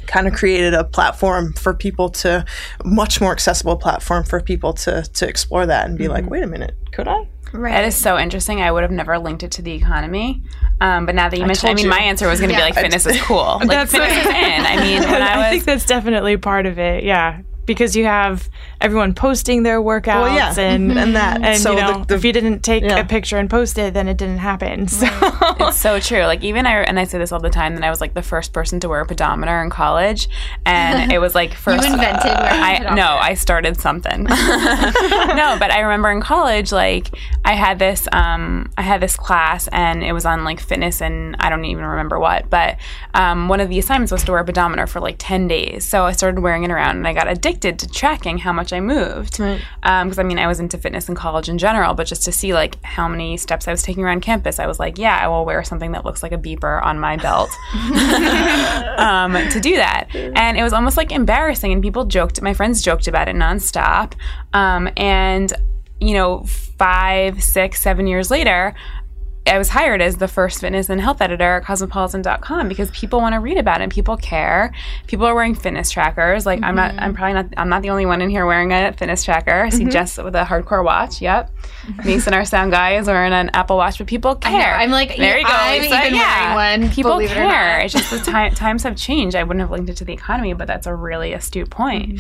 kind of created a platform for people to much more accessible platform for people to to explore that and be like, wait a minute, could I? Right. That is so interesting. I would have never linked it to the economy. Um, but now that you mentioned, I mean, you. my answer was going to be like, fitness is cool. Like, That's fitness right. is in. I mean, when I I think that's definitely part of it. Yeah, because you have everyone posting their workouts yeah. and And that. and So you know, the- if you didn't take yeah. a picture and post it, then it didn't happen. So It's so true. Like even I and I say this all the time that I was like the first person to wear a pedometer in college, and it was like first. you invented wearing a I no, I started something. no, but I remember in college, like I had this, um, I had this class, and it was on like fitness, and I don't even remember what, but um, one of the assignments was to wear a pedometer for like ten days. So I started wearing it around, and I got addicted to tracking how much I moved. Because I mean, I was into fitness in college in general, but just to see like how many steps I was taking around campus, I was like, yeah, I will wear something that looks like a beeper on my belt um, to do that. And it was almost like embarrassing, and people joked, my friends joked about it nonstop. Um, and you know, five, six, seven years later, I was hired as the first fitness and health editor at cosmopolitan.com because people want to read about it and people care. People are wearing fitness trackers. Like I'm not I'm mm-hmm. probably not I'm not the only one in here wearing a fitness tracker. I see mm-hmm. Jess with a hardcore watch. Yep. Mm-hmm. Mason our sound guy is wearing an Apple Watch, but people care. I'm like, there you go. I'm Lisa. even yeah. wearing one, People believe it care. not. It's just the time, times have changed. I wouldn't have linked it to the economy, but that's a really astute point.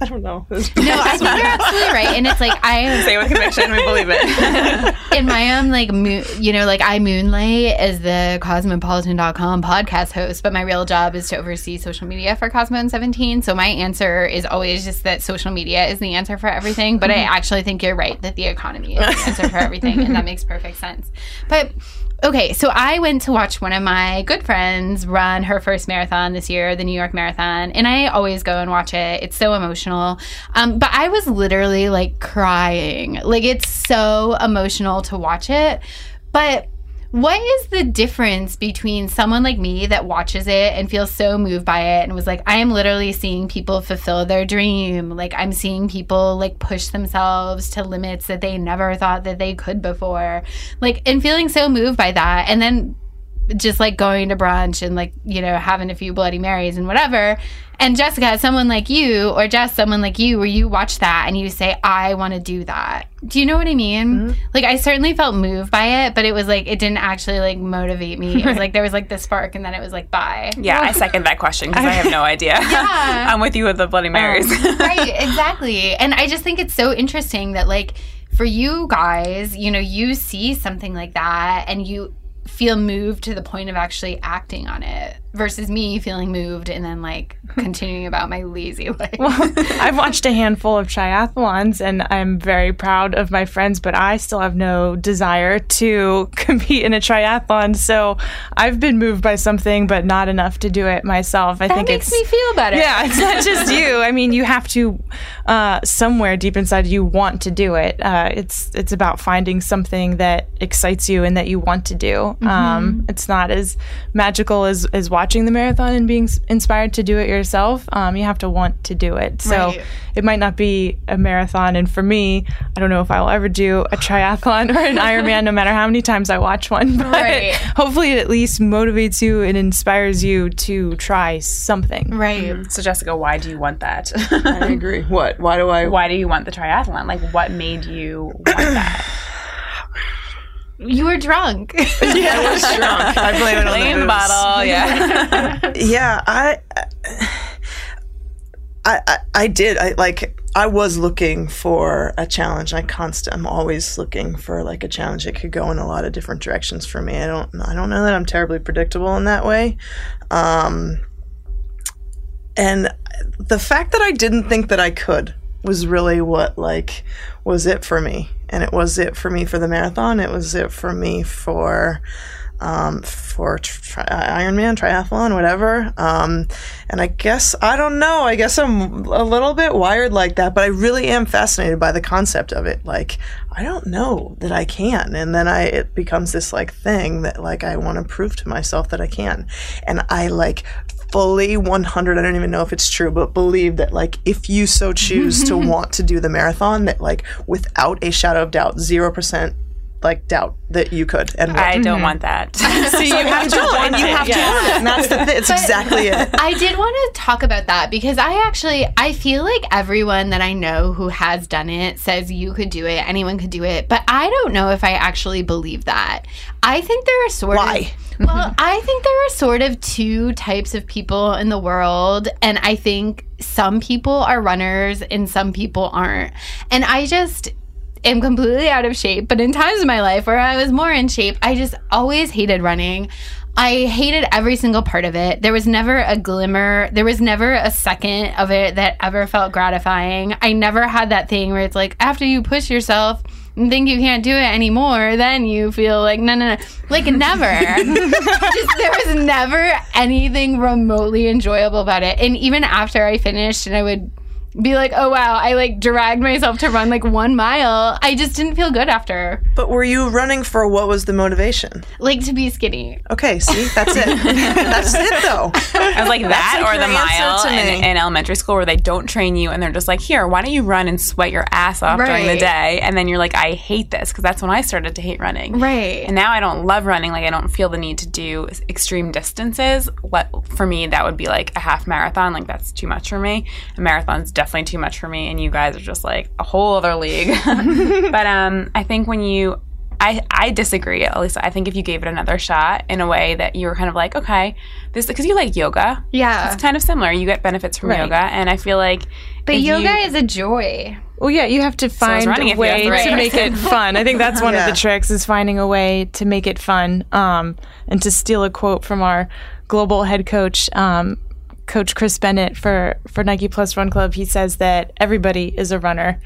I don't know. No, I think you're absolutely right. And it's like I Say it with conviction, we believe it. in my own like moon, you know, like I moonlight as the cosmopolitan.com podcast host, but my real job is to oversee social media for Cosmo and 17. So my answer is always just that social media is the answer for everything. But I mm-hmm. actually think you're right that the economy is the answer for everything. And that makes perfect sense. But Okay, so I went to watch one of my good friends run her first marathon this year, the New York Marathon, and I always go and watch it. It's so emotional. Um, but I was literally like crying. Like, it's so emotional to watch it. But what is the difference between someone like me that watches it and feels so moved by it and was like, I am literally seeing people fulfill their dream? Like, I'm seeing people like push themselves to limits that they never thought that they could before. Like, and feeling so moved by that. And then just like going to brunch and like, you know, having a few Bloody Marys and whatever. And Jessica, someone like you, or Jess, someone like you, where you watch that and you say, I want to do that. Do you know what I mean? Mm-hmm. Like, I certainly felt moved by it, but it was like, it didn't actually like motivate me. It was like, there was like the spark and then it was like, bye. Yeah, I second that question because I have no idea. yeah. I'm with you with the Bloody um, Marys. right, exactly. And I just think it's so interesting that like for you guys, you know, you see something like that and you feel moved to the point of actually acting on it versus me feeling moved and then like continuing about my lazy life. I've watched a handful of triathlons and I'm very proud of my friends, but I still have no desire to compete in a triathlon. So I've been moved by something, but not enough to do it myself. I that think makes it's me feel better. yeah, it's not just you. I mean, you have to uh, somewhere deep inside you want to do it. Uh, it's it's about finding something that excites you and that you want to do. Mm-hmm. Um, it's not as magical as as watching the marathon and being inspired to do it yourself. Um, you have to want to do it. So Right. it might not be a marathon, and for me, I don't know if I'll ever do a triathlon or an Ironman, no matter how many times I watch one. But Right. hopefully, it at least motivates you and inspires you to try something. Right. so, Jessica, why do you want that? I agree. What? Why do I? why do you want the triathlon? Like, what made you want that? You were drunk. Yeah, I was drunk. I blame it on the booze. bottle, yeah. yeah i I, I i did i like i was looking for a challenge i constant i'm always looking for like a challenge that could go in a lot of different directions for me i don't i don't know that i'm terribly predictable in that way um and the fact that i didn't think that i could was really what like was it for me and it was it for me for the marathon it was it for me for um, for tri- Ironman, triathlon, whatever. Um, and I guess I don't know. I guess I'm a little bit wired like that, but I really am fascinated by the concept of it. Like I don't know that I can, and then I it becomes this like thing that like I want to prove to myself that I can, and I like fully 100 i don't even know if it's true but believe that like if you so choose to want to do the marathon that like without a shadow of doubt 0% like doubt that you could and would. I don't mm-hmm. want that. So you have to want and you have to want it. And that's the thing. It's exactly it. I did want to talk about that because I actually I feel like everyone that I know who has done it says you could do it, anyone could do it, but I don't know if I actually believe that. I think there are sort Why? of Well, I think there are sort of two types of people in the world and I think some people are runners and some people aren't. And I just am completely out of shape, but in times of my life where I was more in shape, I just always hated running. I hated every single part of it. There was never a glimmer, there was never a second of it that ever felt gratifying. I never had that thing where it's like after you push yourself and think you can't do it anymore, then you feel like no, no, no, like never. Just there was never anything remotely enjoyable about it. And even after I finished, and I would be like, oh wow, I like dragged myself to run like one mile. I just didn't feel good after. But were you running for what was the motivation? Like to be skinny. Okay, see, that's it. that's it, though. I was like that like or the your mile in, in elementary school where they don't train you and they're just like, here, why don't you run and sweat your ass off during the day? And then you're like, I hate this because that's when I started to hate running. Right. And now I don't love running. Like I don't feel the need to do extreme distances. What for me that would be like a half marathon. Like that's too much for me. A marathon's definitely too much for me. And you guys are just like a whole other league. but um, I think when you I, I disagree, at least. I think if you gave it another shot in a way that you were kind of like, okay, this because you like yoga. Yeah. It's kind of similar. You get benefits from Right. yoga. And I feel like But yoga you- is a joy. Well, yeah, you have to find running a if you have way the right to make it fun. I think that's one Yeah. of the tricks is finding a way to make it fun. Um, and to steal a quote from our global head coach, um, Coach Chris Bennett for for Nike Plus Run Club, he says that everybody is a runner.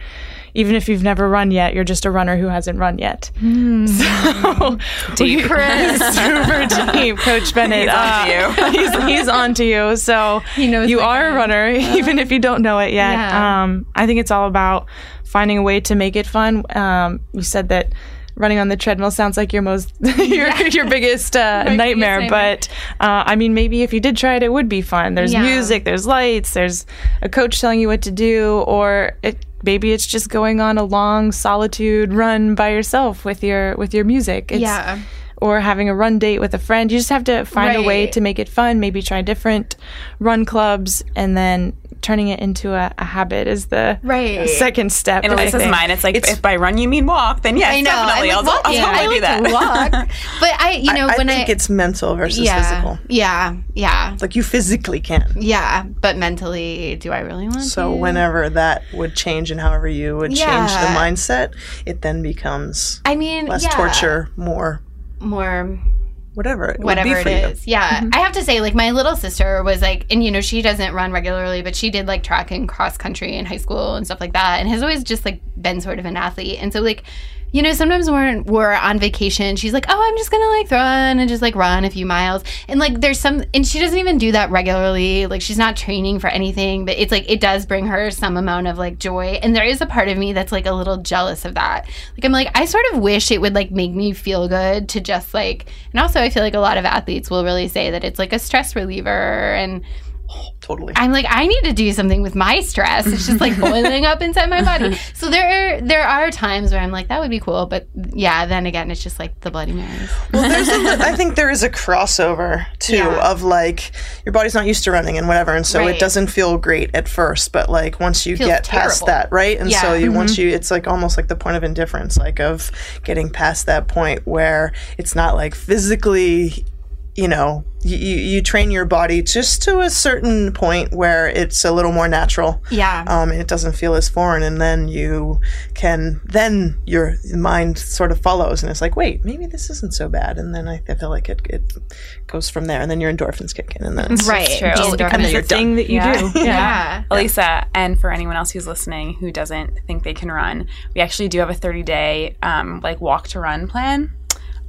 Even if you've never run yet, you're just a runner who hasn't run yet. So deep, super deep, Coach Bennett. He's on to uh, he's, he's on to you. So knows you are a runner, even if you don't know it yet. Yeah. Um, I think it's all about finding a way to make it fun. Um, you said that running on the treadmill sounds like your most your, your biggest uh, nightmare, but uh, I mean, maybe if you did try it, it would be fun. There's Yeah. music, there's lights, there's a coach telling you what to do, or it, maybe it's just going on a long solitude run by yourself with your with your music. It's, Yeah. Or having a run date with a friend. You just have to find a way to make it fun. Maybe try different run clubs, and then turning it into a, a habit is the Right. second step. In I Elisa's think. mind, it's like if by run you mean walk, then yes, I know. definitely. I I'll, like I'll walking. totally I do that. walk. But I, you know, I when I think I, it's mental versus yeah, physical. yeah, yeah, Like you physically can. yeah. But mentally, do I really want to So to? whenever that would change and however you would change the mindset, it then becomes I mean, less yeah, torture, more more whatever it whatever it is. Yeah. Mm-hmm. I have to say, like, my little sister was like, and you know, she doesn't run regularly, but she did like track and cross country in high school and stuff like that, and has always just like been sort of an athlete. And so, like, you know, sometimes when we're on vacation, she's like, oh, I'm just gonna like run and just like run a few miles. And like, there's some, and she doesn't even do that regularly. Like, she's not training for anything, but it's like, it does bring her some amount of like joy. And there is a part of me that's like a little jealous of that. Like, I'm like, I sort of wish it would like make me feel good to just like, and also I feel like a lot of athletes will really say that it's like a stress reliever. And Totally. I'm like, I need to do something with my stress. It's just like boiling up inside my body. So there are, there are times where I'm like, that would be cool. But yeah, then again, it's just like the Bloody Marys. Well, there's a, li- I think there is a crossover too Yeah. of like your body's not used to running and whatever, and so Right. it doesn't feel great at first. But like once you Feels get past that, right, and so Yeah. you once mm-hmm. you, it's like almost like the point of indifference, like of getting past that point where it's not like physically. You know, you, you you train your body just to a certain point where it's a little more natural. Yeah. um, and it doesn't feel as foreign and then you can then your mind sort of follows and it's like wait maybe this isn't so bad and then i, I feel like it, it goes from there and then your endorphins kick in and then it's right. true. The Just endorphins. and then the you're thing that you Yeah. do. Yeah. yeah. Elisa, and for anyone else who's listening who doesn't think they can run, we actually do have a 30 day um, like walk to run plan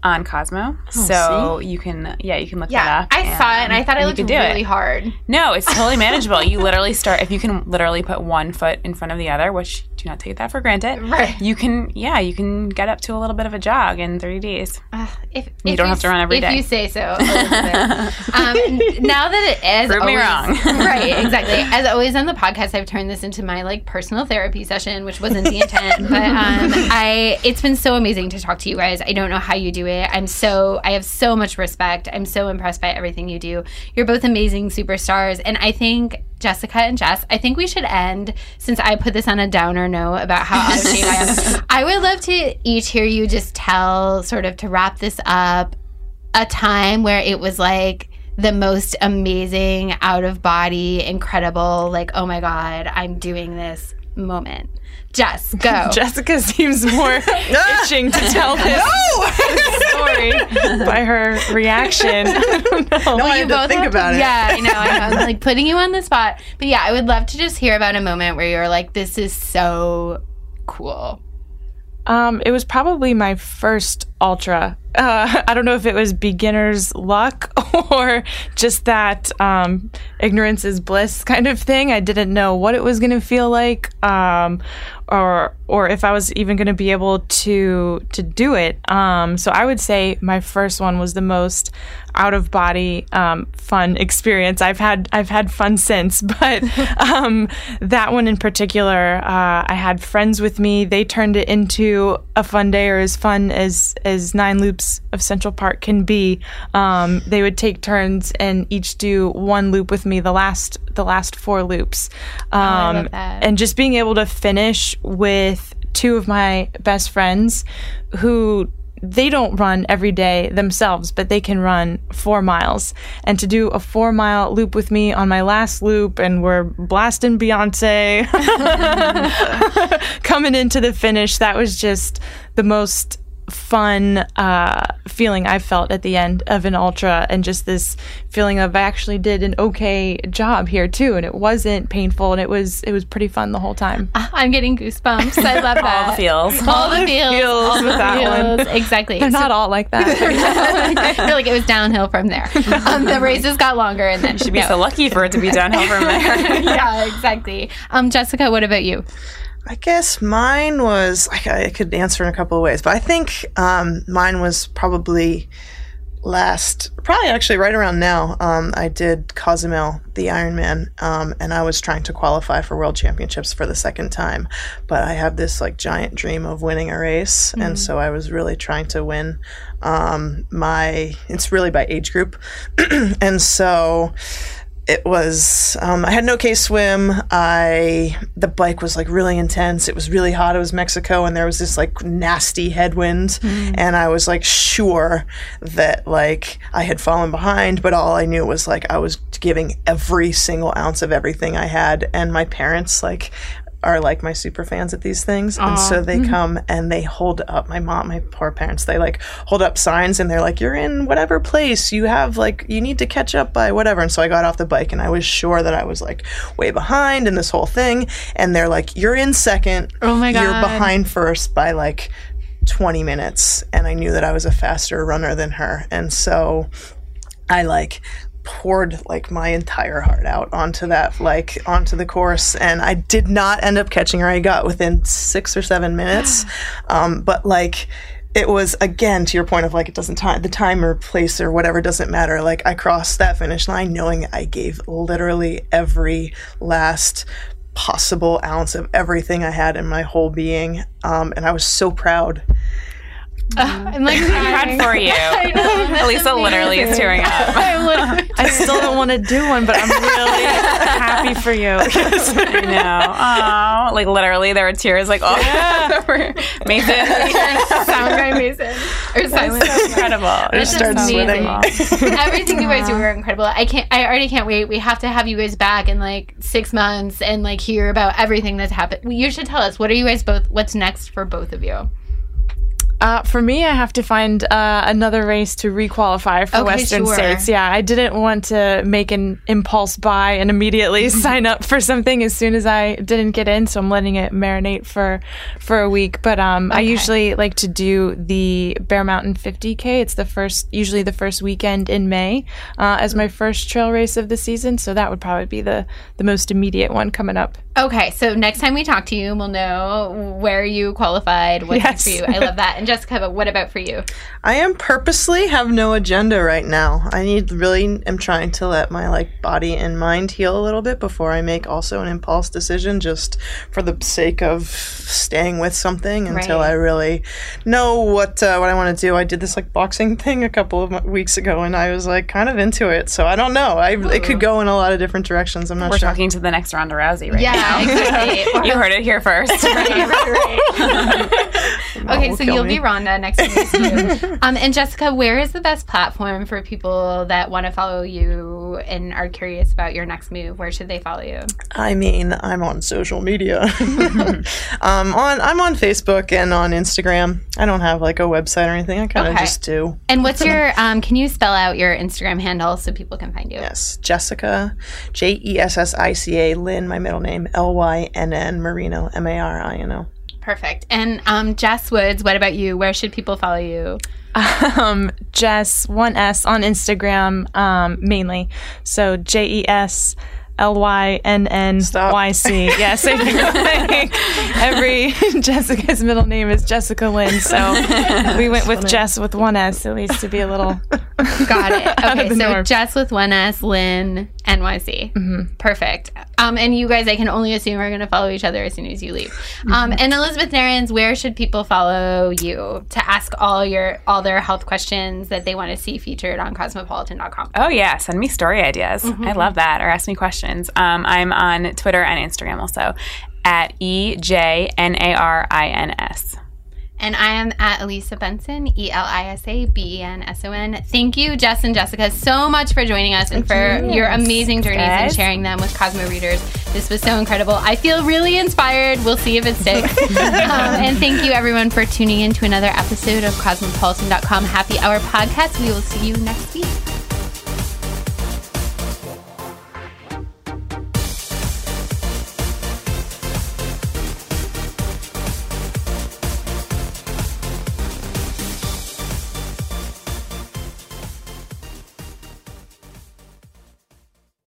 on Cosmo. Oh, so you can, yeah, you can look Yeah, that up. I saw it and I thought it looked really it. hard. No, it's totally manageable. you literally start if you can literally put one foot in front of the other, which do not take that for granted. Right. You can, yeah, you can get up to a little bit of a jog in 30 days. Uh, if, You if don't have to run every if day. you say so. Um, now that it is Prove me wrong. right, exactly. As always on the podcast, I've turned this into my like personal therapy session, which wasn't the intent, but um, I it's been so amazing to talk to you guys. I don't know how you do it. I'm so I have so much respect. I'm so impressed by everything you do. You're both amazing superstars, and I think. Jessica and Jess, I think we should end since I put this on a downer note about how out of shape I am. I would love to each hear you just tell, sort of to wrap this up, a time where it was like the most amazing, out of body, incredible, like, oh my God, I'm doing this moment. Jess, go. Jessica seems more itching to tell this story by her reaction. I don't know. no, I had to think have about it Yeah, I know. I know. I'm like putting you on the spot. But yeah, I would love to just hear about a moment where you're like, this is so cool. Um, it was probably my first ultra. Uh, I don't know if it was beginner's luck or just that um, ignorance is bliss kind of thing. I didn't know what it was going to feel like, um, or or if I was even going to be able to to do it. Um, so I would say my first one was the most out of body um, fun experience. I've had I've had fun since, but um, that one in particular, uh, I had friends with me. They turned it into a fun day, or as fun as as nine loops of Central Park can be. Um, they would take turns and each do one loop with me. The last the last four loops, um, I love that. and just being able to finish with two of my best friends who they don't run every day themselves, but they can run four miles. And to do a four mile loop with me on my last loop, and we're blasting Beyonce coming into the finish, that was just the most fun uh, feeling I felt at the end of an ultra, and just this feeling of I actually did an okay job here too, and it wasn't painful, and it was it was pretty fun the whole time. I'm getting goosebumps. I love that. All the feels. All the feels. feels all with the that one. feels. Exactly. They're So- not all like that. I feel like it was downhill from there. Um, the races got longer, and then Should be so lucky for it to be downhill from there. yeah, exactly. Um, Jessica, what about you? I guess mine was like I could answer in a couple of ways, but I think um, mine was probably last, probably actually right around now. Um, I did Cozumel, the Ironman, um, and I was trying to qualify for World Championships for the second time. But I have this like giant dream of winning a race, and so I was really trying to win. Um, my it's really by age group, and so it was um, i had no case swim. I the bike was like really intense. It was really hot. It was mexico and there was this like nasty headwind. And i was like sure that like i had fallen behind but all i knew was like i was giving every single ounce of everything i had. And my parents like are like my super fans at these things and so they mm-hmm. come and they hold up my mom my poor parents they like hold up signs and they're like you're in whatever place. You have like you need to catch up by whatever. And so i got off the bike and i was sure that i was like way behind in this whole thing and they're like you're in second. Oh my god. you're behind first by like 20 minutes. And i knew that i was a faster runner than her and so I like poured like my entire heart out onto that like onto the course and I did not end up catching her. I got within 6 or 7 minutes. Um, but like it was again to your point of like it doesn't time the time or place or whatever doesn't matter. Like I crossed that finish line knowing I gave literally every last possible ounce of everything I had in my whole being. Um, and I was so proud. Mm-hmm. I'm like Proud for you. Elisa literally is tearing up. I still don't want to do one, but I'm really happy for you. I know. Oh, like literally, there were tears. Like, oh, Mason, sound guy Mason or silent. incredible. I It's just started amazing. sweating. Everything you guys do are incredible. I can't. I already can't wait. We have to have you guys back in like six months and like hear about everything that's happened. You should tell us what are you guys both. What's next for both of you? Uh, for me, I have to find uh, another race to requalify for Okay, Western sure. States. Yeah, I didn't want to make an impulse buy and immediately sign up for something as soon as I didn't get in. So I'm letting it marinate for for a week. But um, I usually like to do the Bear Mountain 50k. It's the first, usually the first weekend in May, uh, as my first trail race of the season. So that would probably be the the most immediate one coming up. Okay, so next time we talk to you, we'll know where you qualified, what's next for you. I love that. And Jessica, but what about for you? I am purposely have no agenda right now. I need really am trying to let my like body and mind heal a little bit before I make also an impulse decision just for the sake of staying with something until Right. I really know what uh, what I want to do. I did this like boxing thing a couple of weeks ago and I was like kind of into it. So I don't know. I it could go in a lot of different directions. I'm not We're sure. talking to the next Ronda Rousey right Yeah, exactly. You heard it here first. okay, so you'll me. Be Ronda next week. um, and Jessica, where is the best platform for people that want to follow you and are curious about your next move? Where should they follow you? I mean, I'm on social media. um, on I'm on Facebook and on Instagram. I don't have like a website or anything. I kind of Okay. just do. And what's your? Um, can you spell out your Instagram handle so people can find you? Yes, Jessica, J E S S I C A Lynn, my middle name L Y N N Marino M A R I N O. Perfect. And um, Jess Woods, what about you? Where should people follow you? um, Jess one S on Instagram um, mainly. So J E S L Y N N Y C. Yes, I feel like every Jessica's middle name is Jessica Lynn. So we went with Jess with one S at least to be a little. Got it. Okay, so norm. Jess with one S, Lynn, NYC. Mm-hmm. Perfect. Um, and you guys, I can only assume are going to follow each other as soon as you leave. Mm-hmm. Um, and Elizabeth Narins, where should people follow you to ask all your all their health questions that they want to see featured on Cosmopolitan.com? Oh yeah, send me story ideas. I love that. Or ask me questions. Um, I'm on Twitter and Instagram also at e j n a r i n s. And I am at Elisa Benson, E L I S A B E N S O N. Thank you, Jess and Jessica, so much for joining us and for your amazing journeys and sharing them with Cosmo readers. This was so incredible. I feel really inspired. We'll see if it sticks. um, and thank you, everyone, for tuning in to another episode of Cosmopolitan.com Happy Hour podcast. We will see you next week.